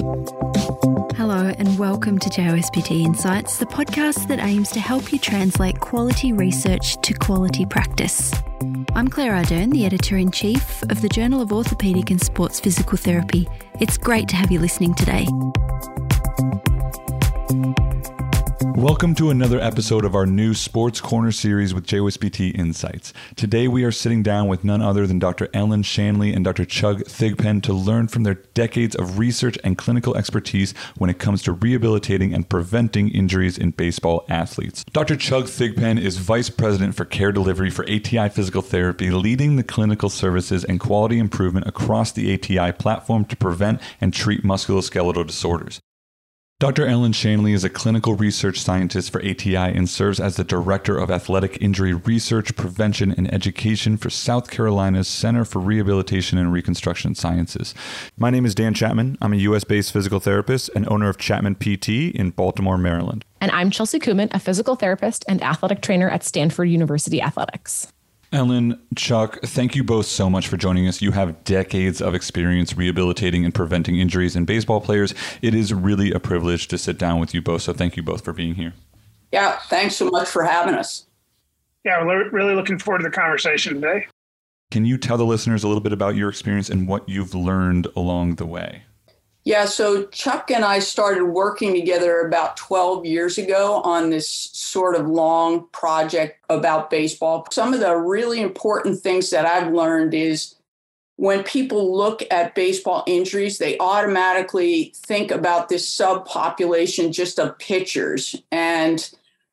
Hello, and welcome to JOSPT Insights, the podcast that aims to help you translate quality research to quality practice. I'm Claire Ardern, the editor in chief of the Journal of Orthopaedic and Sports Physical Therapy. It's great to have you listening today. Welcome to another episode of our new Sports Corner series with JOSPT Insights. Today we are sitting down with none other than Dr. Ellen Shanley and Dr. Chuck Thigpen to learn from their decades of research and clinical expertise when it comes to rehabilitating and preventing injuries in baseball athletes. Dr. Chuck Thigpen is Vice President for Care Delivery for ATI Physical Therapy, leading the clinical services and quality improvement across the ATI platform to prevent and treat musculoskeletal disorders. Dr. Ellen Shanley is a clinical research scientist for ATI and serves as the Director of Athletic Injury Research, Prevention, and Education for South Carolina's Center for Rehabilitation and Reconstruction Sciences. My name is Dan Chapman. I'm a U.S. based physical therapist and owner of Chapman PT in Baltimore, Maryland. And I'm Chelsea Kuman, a physical therapist and athletic trainer at Stanford University Athletics. Ellen, Chuck, thank you both so much for joining us. You have decades of experience rehabilitating and preventing injuries in baseball players. It is really a privilege to sit down with you both. So thank you both for being here. Yeah, thanks so much for having us. Yeah, we're really looking forward to the conversation today. Can you tell the listeners a little bit about your experience and what you've learned along the way? Yeah, so Chuck and I started working together about 12 years ago on this sort of long project about baseball. Some of the really important things that I've learned is when people look at baseball injuries, they automatically think about this subpopulation just of pitchers and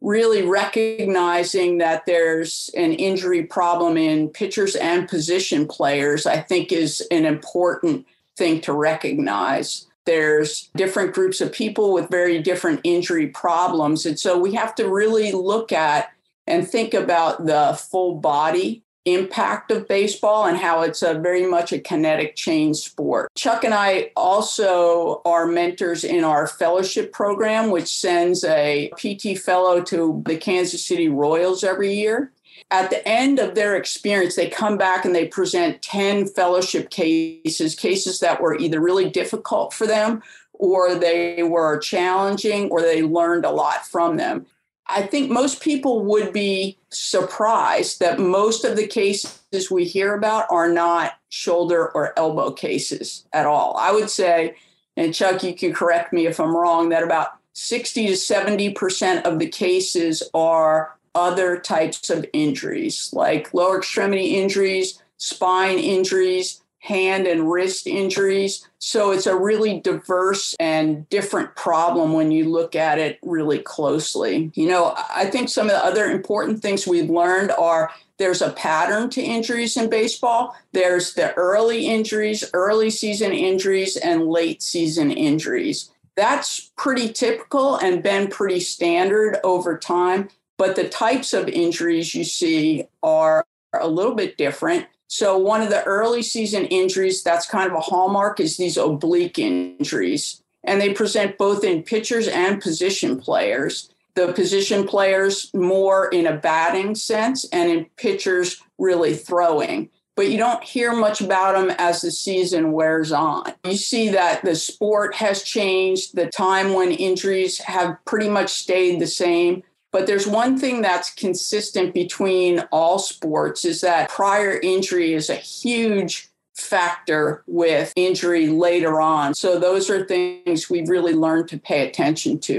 really recognizing that there's an injury problem in pitchers and position players, I think is an important thing to recognize. There's different groups of people with very different injury problems. And so we have to really look at and think about the full body impact of baseball and how it's a very much a kinetic chain sport. Chuck and I also are mentors in our fellowship program, which sends a PT fellow to the Kansas City Royals every year at the end of their experience, they come back and they present 10 fellowship cases, cases that were either really difficult for them or they were challenging or they learned a lot from them. I think most people would be surprised that most of the cases we hear about are not shoulder or elbow cases at all. I would say, and Chuck, you can correct me if I'm wrong, that about 60 to 70% of the cases are other types of injuries like lower extremity injuries, spine injuries, hand and wrist injuries. So it's a really diverse and different problem when you look at it really closely. You know, I think some of the other important things we've learned are there's a pattern to injuries in baseball. There's the early injuries, early season injuries, and late season injuries. That's pretty typical and been pretty standard over time but the types of injuries you see are a little bit different. So, one of the early season injuries that's kind of a hallmark is these oblique injuries. And they present both in pitchers and position players. The position players more in a batting sense, and in pitchers, really throwing. But you don't hear much about them as the season wears on. You see that the sport has changed, the time when injuries have pretty much stayed the same but there's one thing that's consistent between all sports is that prior injury is a huge factor with injury later on. So those are things we've really learned to pay attention to.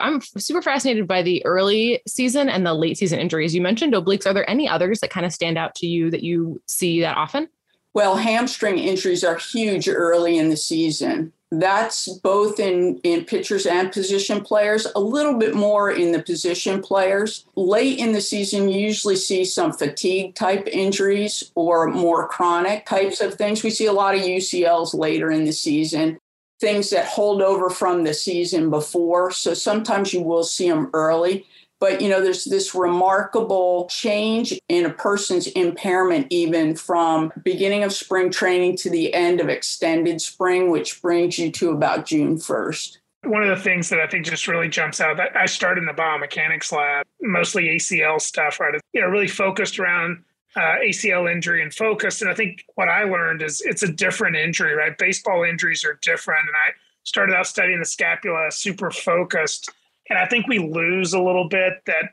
I'm super fascinated by the early season and the late season injuries. You mentioned obliques. Are there any others that kind of stand out to you that you see that often? Well, hamstring injuries are huge early in the season. That's both in, in pitchers and position players, a little bit more in the position players. Late in the season, you usually see some fatigue type injuries or more chronic types of things. We see a lot of UCLs later in the season, things that hold over from the season before. So sometimes you will see them early. But, you know, there's this remarkable change in a person's impairment, even from beginning of spring training to the end of extended spring, which brings you to about June 1st. One of the things that I think just really jumps out that I started in the biomechanics lab, mostly ACL stuff, right? You know, really focused around uh, ACL injury and focused. And I think what I learned is it's a different injury, right? Baseball injuries are different. And I, started out studying the scapula, super focused. And I think we lose a little bit that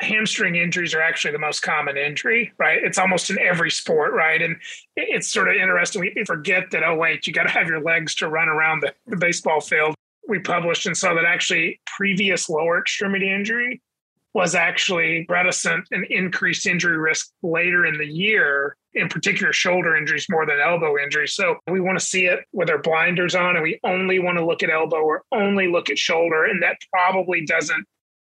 hamstring injuries are actually the most common injury, right? It's almost in every sport, right? And it's sort of interesting. We forget that, oh, wait, you got to have your legs to run around the, the baseball field. We published and saw that actually previous lower extremity injury was actually reticent and increased injury risk later in the year, in particular shoulder injuries more than elbow injuries. So we want to see it with our blinders on and we only want to look at elbow or only look at shoulder. And that probably doesn't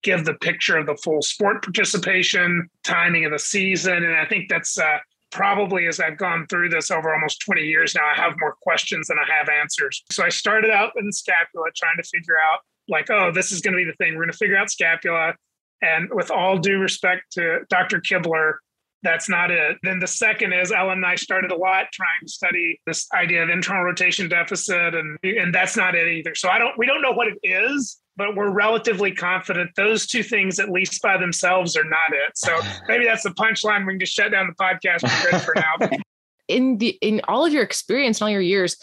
give the picture of the full sport participation, timing of the season. And I think that's uh, probably as I've gone through this over almost 20 years now, I have more questions than I have answers. So I started out in scapula trying to figure out like, oh, this is going to be the thing. We're going to figure out scapula. And with all due respect to Dr. Kibler, that's not it. Then the second is Ellen and I started a lot trying to study this idea of internal rotation deficit, and and that's not it either. So I don't we don't know what it is, but we're relatively confident those two things, at least by themselves, are not it. So maybe that's the punchline. We can just shut down the podcast. We're good for now. in the in all of your experience and all your years,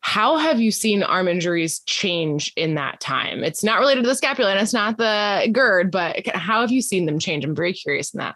how have you seen arm injuries change in that time? It's not related to the scapula and it's not the gird but how have you seen them change? I'm very curious in that.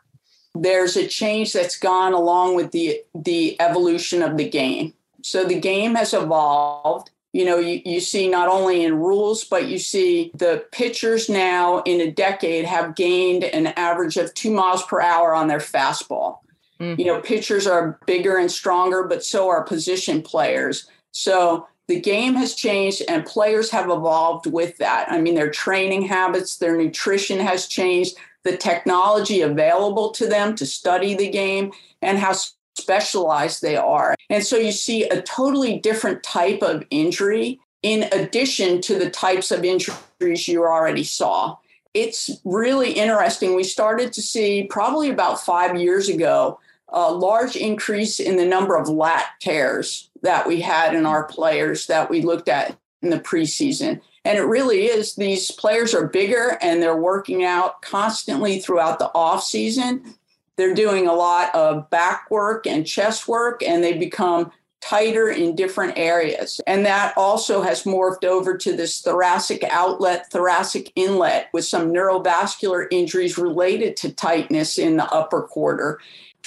There's a change that's gone along with the the evolution of the game. So the game has evolved. You know, you, you see not only in rules, but you see the pitchers now in a decade have gained an average of two miles per hour on their fastball. Mm-hmm. You know, pitchers are bigger and stronger, but so are position players. So the game has changed and players have evolved with that. I mean, their training habits, their nutrition has changed, the technology available to them to study the game, and how specialized they are. And so you see a totally different type of injury in addition to the types of injuries you already saw. It's really interesting. We started to see probably about five years ago a large increase in the number of lat tears that we had in our players that we looked at in the preseason. And it really is these players are bigger and they're working out constantly throughout the off season. They're doing a lot of back work and chest work and they become tighter in different areas. And that also has morphed over to this thoracic outlet, thoracic inlet with some neurovascular injuries related to tightness in the upper quarter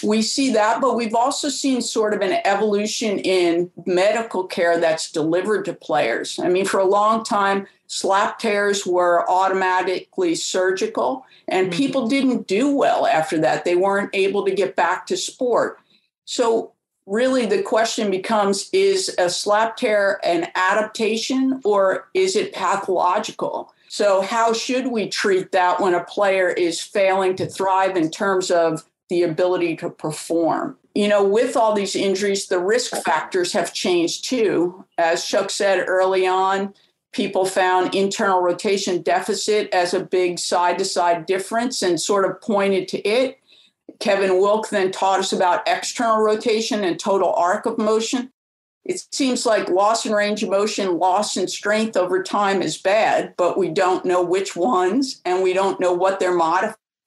we see that, but we've also seen sort of an evolution in medical care that's delivered to players. I mean, for a long time, slap tears were automatically surgical, and mm-hmm. people didn't do well after that. They weren't able to get back to sport. So, really, the question becomes is a slap tear an adaptation or is it pathological? So, how should we treat that when a player is failing to thrive in terms of the ability to perform. You know, with all these injuries, the risk factors have changed too. As Chuck said early on, people found internal rotation deficit as a big side to side difference and sort of pointed to it. Kevin Wilk then taught us about external rotation and total arc of motion. It seems like loss in range of motion, loss in strength over time is bad, but we don't know which ones and we don't know what they're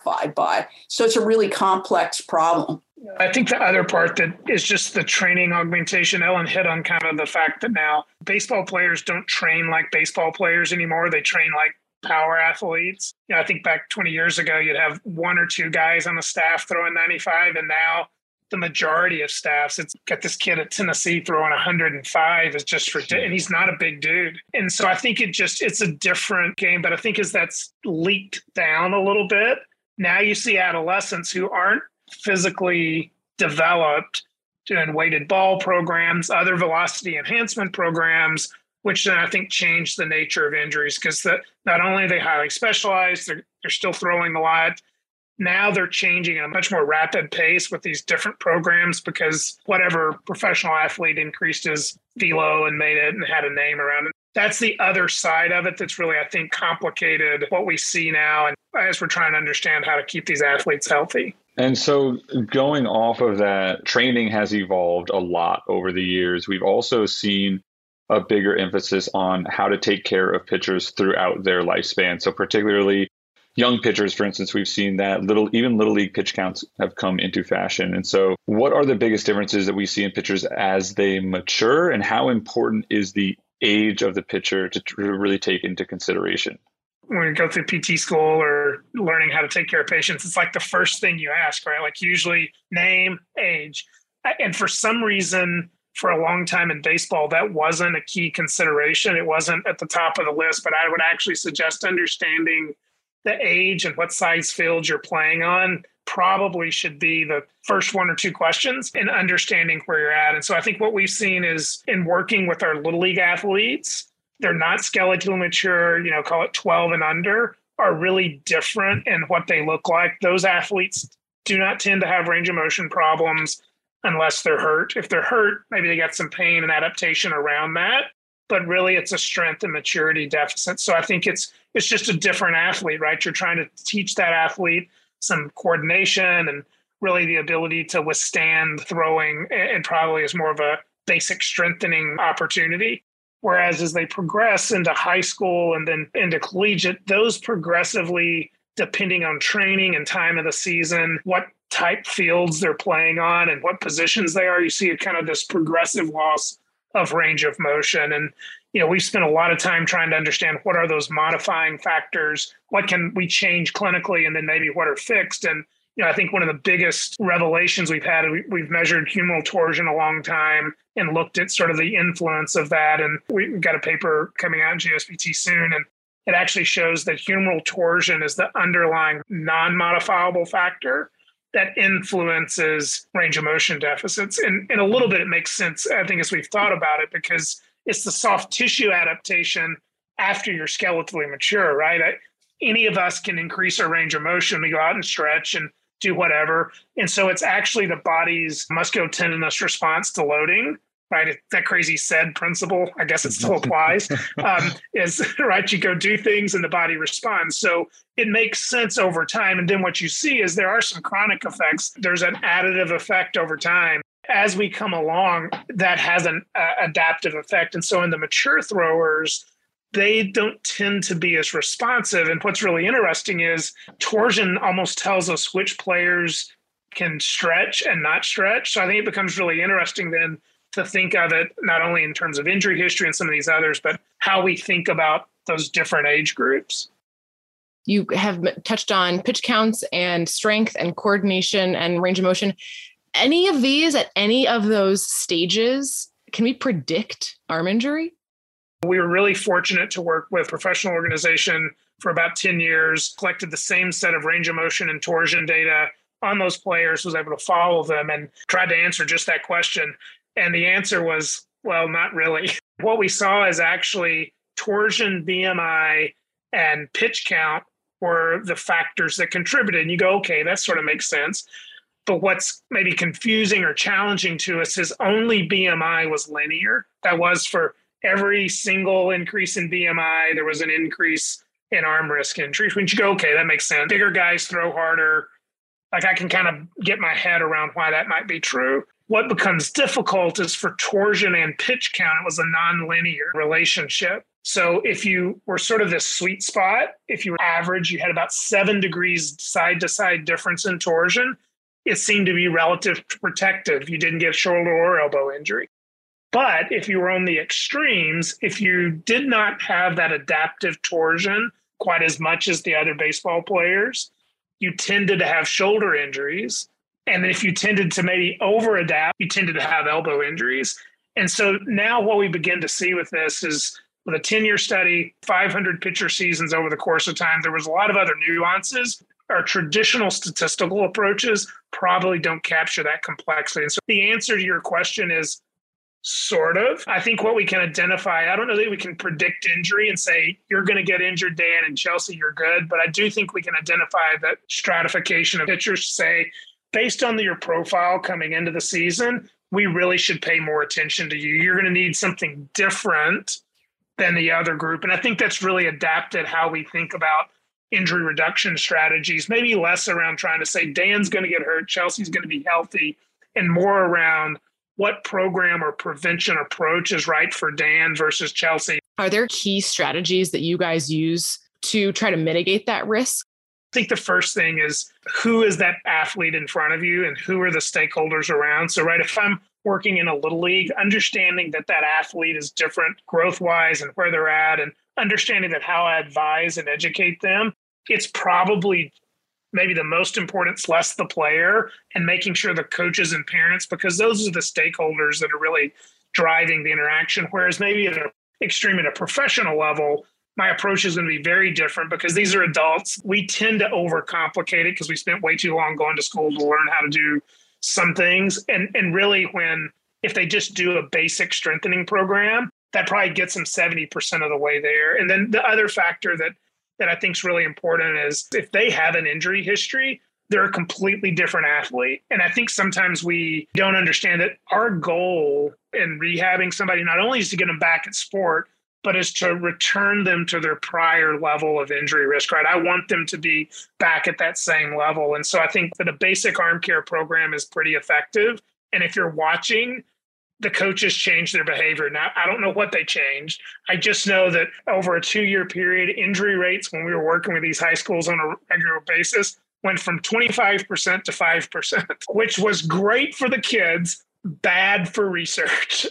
by. So it's a really complex problem. I think the other part that is just the training augmentation. Ellen hit on kind of the fact that now baseball players don't train like baseball players anymore. They train like power athletes. You know, I think back 20 years ago, you'd have one or two guys on the staff throwing 95, and now the majority of staffs, it's got this kid at Tennessee throwing 105 is just for, and he's not a big dude. And so I think it just, it's a different game. But I think as that's leaked down a little bit, now you see adolescents who aren't physically developed doing weighted ball programs, other velocity enhancement programs, which then I think changed the nature of injuries because not only are they highly specialized, they're, they're still throwing a lot. Now they're changing at a much more rapid pace with these different programs because whatever professional athlete increased his velo and made it and had a name around it that's the other side of it that's really i think complicated what we see now and as we're trying to understand how to keep these athletes healthy. And so going off of that training has evolved a lot over the years. We've also seen a bigger emphasis on how to take care of pitchers throughout their lifespan. So particularly young pitchers for instance we've seen that little even little league pitch counts have come into fashion. And so what are the biggest differences that we see in pitchers as they mature and how important is the age of the pitcher to, to really take into consideration? When you go through PT school or learning how to take care of patients, it's like the first thing you ask, right? Like usually name, age. And for some reason, for a long time in baseball, that wasn't a key consideration. It wasn't at the top of the list, but I would actually suggest understanding the age and what size field you're playing on probably should be the first one or two questions and understanding where you're at. And so I think what we've seen is in working with our little league athletes, they're not skeletal mature, you know, call it 12 and under, are really different in what they look like. Those athletes do not tend to have range of motion problems unless they're hurt. If they're hurt, maybe they got some pain and adaptation around that. But really it's a strength and maturity deficit. So I think it's it's just a different athlete, right? You're trying to teach that athlete some coordination and really the ability to withstand throwing and probably is more of a basic strengthening opportunity. Whereas as they progress into high school and then into collegiate, those progressively, depending on training and time of the season, what type fields they're playing on and what positions they are, you see a kind of this progressive loss of range of motion. And you know, we've spent a lot of time trying to understand what are those modifying factors, what can we change clinically, and then maybe what are fixed. And you know, I think one of the biggest revelations we've had, we've measured humeral torsion a long time and looked at sort of the influence of that. And we've got a paper coming out in JSPT soon, and it actually shows that humeral torsion is the underlying non-modifiable factor that influences range of motion deficits. And, and a little bit it makes sense, I think, as we've thought about it, because it's the soft tissue adaptation after you're skeletally mature, right? I, any of us can increase our range of motion. We go out and stretch and do whatever. And so it's actually the body's musculotendinous response to loading, right? That crazy SAID principle, I guess it still applies, um, is right. You go do things and the body responds. So it makes sense over time. And then what you see is there are some chronic effects. There's an additive effect over time as we come along, that has an uh, adaptive effect. And so in the mature throwers, they don't tend to be as responsive. And what's really interesting is torsion almost tells us which players can stretch and not stretch. So I think it becomes really interesting then to think of it not only in terms of injury history and some of these others, but how we think about those different age groups. You have touched on pitch counts and strength and coordination and range of motion any of these at any of those stages, can we predict arm injury? We were really fortunate to work with professional organization for about 10 years, collected the same set of range of motion and torsion data on those players, was able to follow them and tried to answer just that question. And the answer was, well, not really. What we saw is actually torsion, BMI, and pitch count were the factors that contributed. And you go, okay, that sort of makes sense. But what's maybe confusing or challenging to us is only BMI was linear. That was for every single increase in BMI, there was an increase in arm risk injuries. When you go, okay, that makes sense. Bigger guys throw harder. Like I can kind of get my head around why that might be true. What becomes difficult is for torsion and pitch count, it was a nonlinear relationship. So if you were sort of this sweet spot, if you were average, you had about seven degrees side to side difference in torsion it seemed to be relative protective. You didn't get shoulder or elbow injury. But if you were on the extremes, if you did not have that adaptive torsion quite as much as the other baseball players, you tended to have shoulder injuries. And then if you tended to maybe over adapt, you tended to have elbow injuries. And so now what we begin to see with this is with a 10 year study, 500 pitcher seasons over the course of time, there was a lot of other nuances our traditional statistical approaches probably don't capture that complexity. And so the answer to your question is sort of. I think what we can identify, I don't know that we can predict injury and say, you're going to get injured, Dan, and Chelsea, you're good. But I do think we can identify that stratification of pitchers say, based on your profile coming into the season, we really should pay more attention to you. You're going to need something different than the other group. And I think that's really adapted how we think about injury reduction strategies, maybe less around trying to say Dan's going to get hurt, Chelsea's going to be healthy, and more around what program or prevention approach is right for Dan versus Chelsea. Are there key strategies that you guys use to try to mitigate that risk? I think the first thing is who is that athlete in front of you and who are the stakeholders around. So, right, if I'm working in a little league, understanding that that athlete is different growth wise and where they're at, and understanding that how I advise and educate them, it's probably maybe the most important, less the player, and making sure the coaches and parents, because those are the stakeholders that are really driving the interaction. Whereas maybe at an extreme at a professional level, my approach is going to be very different because these are adults. We tend to overcomplicate it because we spent way too long going to school to learn how to do some things. And and really when if they just do a basic strengthening program, that probably gets them 70% of the way there. And then the other factor that that I think is really important is if they have an injury history, they're a completely different athlete. And I think sometimes we don't understand that our goal in rehabbing somebody not only is to get them back at sport, but is to return them to their prior level of injury risk, right? I want them to be back at that same level. And so I think that a basic arm care program is pretty effective. And if you're watching, the coaches change their behavior. Now, I don't know what they changed. I just know that over a two year period, injury rates when we were working with these high schools on a regular basis went from 25% to 5%, which was great for the kids, bad for research.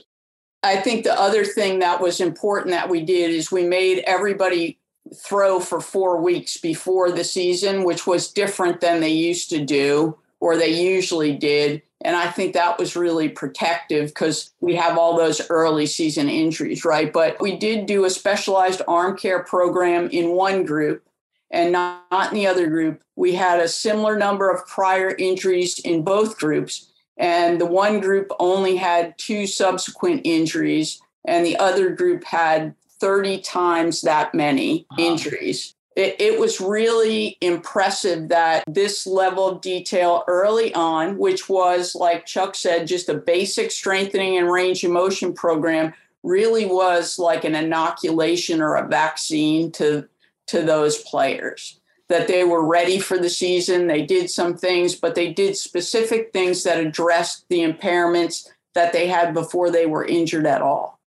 I think the other thing that was important that we did is we made everybody throw for four weeks before the season, which was different than they used to do or they usually did. And I think that was really protective because we have all those early season injuries, right? But we did do a specialized arm care program in one group and not, not in the other group. We had a similar number of prior injuries in both groups and the one group only had two subsequent injuries, and the other group had 30 times that many wow. injuries. It, it, was really impressive that this level of detail early on, which was, like Chuck said, just a basic strengthening and range of motion program, really was like an inoculation or a vaccine to, to those players that they were ready for the season. They did some things, but they did specific things that addressed the impairments that they had before they were injured at all.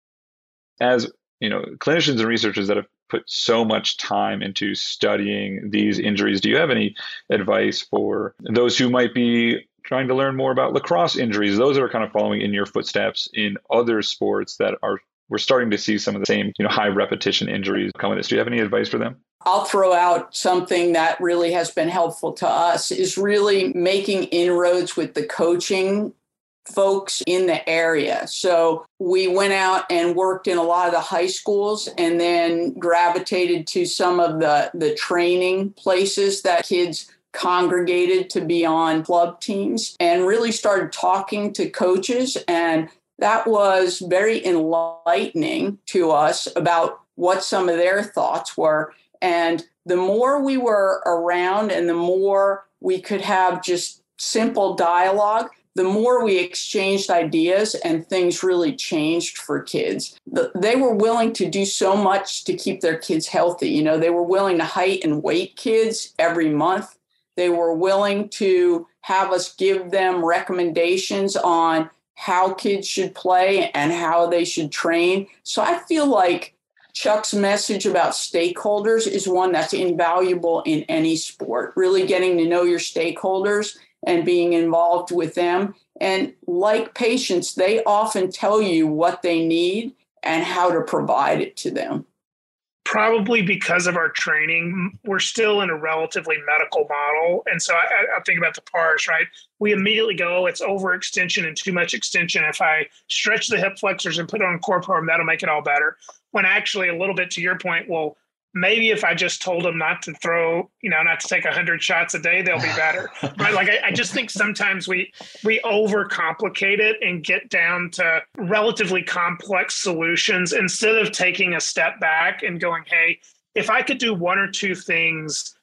As you know, clinicians and researchers that have put so much time into studying these injuries, do you have any advice for those who might be trying to learn more about lacrosse injuries? Those that are kind of following in your footsteps in other sports that are we're starting to see some of the same, you know, high repetition injuries come with this. Do you have any advice for them? I'll throw out something that really has been helpful to us is really making inroads with the coaching folks in the area. So we went out and worked in a lot of the high schools and then gravitated to some of the the training places that kids congregated to be on club teams and really started talking to coaches and that was very enlightening to us about what some of their thoughts were and the more we were around and the more we could have just simple dialogue, the more we exchanged ideas and things really changed for kids. They were willing to do so much to keep their kids healthy. You know, they were willing to height and weight kids every month. They were willing to have us give them recommendations on how kids should play and how they should train. So I feel like Chuck's message about stakeholders is one that's invaluable in any sport, really getting to know your stakeholders and being involved with them. And like patients, they often tell you what they need and how to provide it to them. Probably because of our training, we're still in a relatively medical model. And so I, I think about the PARS, right? We immediately go, oh, it's overextension and too much extension. If I stretch the hip flexors and put on core program, that'll make it all better when actually a little bit to your point, well, maybe if I just told them not to throw, you know, not to take hundred shots a day, they'll be better. right? Like I, I, just think sometimes we we overcomplicate it and get down to relatively complex solutions instead of taking a step back and going, hey, if I could do one or two things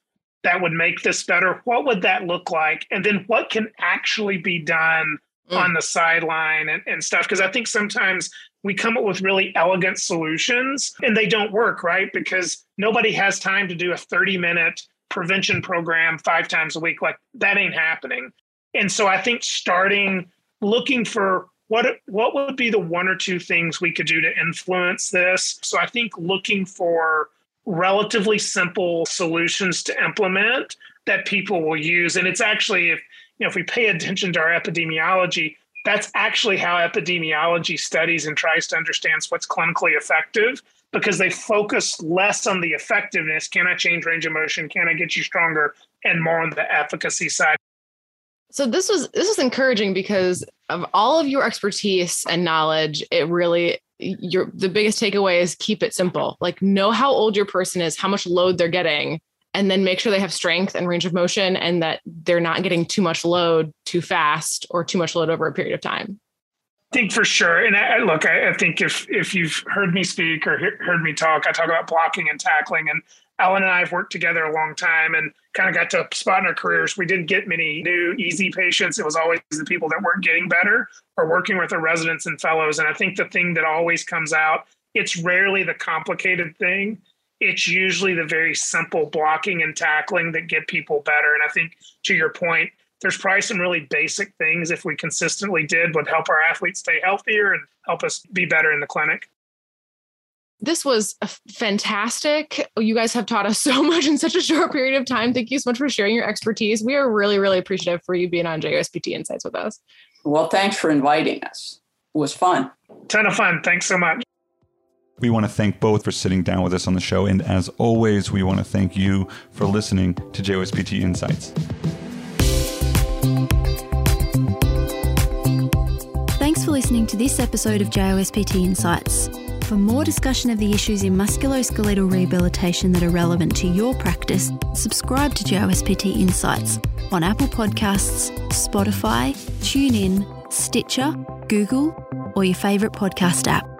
that would make this better, what would that look like? And then what can actually be done mm. on the sideline and, and stuff? Because I think sometimes we come up with really elegant solutions and they don't work, right? Because nobody has time to do a 30 minute prevention program five times a week. Like that ain't happening. And so I think starting looking for what what would be the one or two things we could do to influence this. So I think looking for relatively simple solutions to implement that people will use. And it's actually if you know if we pay attention to our epidemiology, that's actually how epidemiology studies and tries to understand what's clinically effective because they focus less on the effectiveness. Can I change range of motion? Can I get you stronger? And more on the efficacy side. So this was this was encouraging because of all of your expertise and knowledge, it really your the biggest takeaway is keep it simple. Like know how old your person is, how much load they're getting, and then make sure they have strength and range of motion and that they're not getting too much load too fast or too much load over a period of time. I think for sure. And I, look, I, I, think if if you've heard me speak or he- heard me talk, I talk about blocking and tackling. And Ellen and I have worked together a long time and kind of got to a spot in our careers. We didn't get many new easy patients. It was always the people that weren't getting better or working with our residents and fellows. And I think the thing that always comes out, it's rarely the complicated thing. It's usually the very simple blocking and tackling that get people better. And I think to your point, there's probably some really basic things if we consistently did would help our athletes stay healthier and help us be better in the clinic. This was fantastic. You guys have taught us so much in such a short period of time. Thank you so much for sharing your expertise. We are really, really appreciative for you being on JOSPT Insights with us. Well, thanks for inviting us. It was fun. Ton of fun. Thanks so much. We want to thank both for sitting down with us on the show. And as always, we want to thank you for listening to JOSPT Insights. Thanks for listening to this episode of JOSPT Insights. For more discussion of the issues in musculoskeletal rehabilitation that are relevant to your practice, subscribe to JOSPT Insights on Apple Podcasts, Spotify, TuneIn, Stitcher, Google, or your favourite podcast app.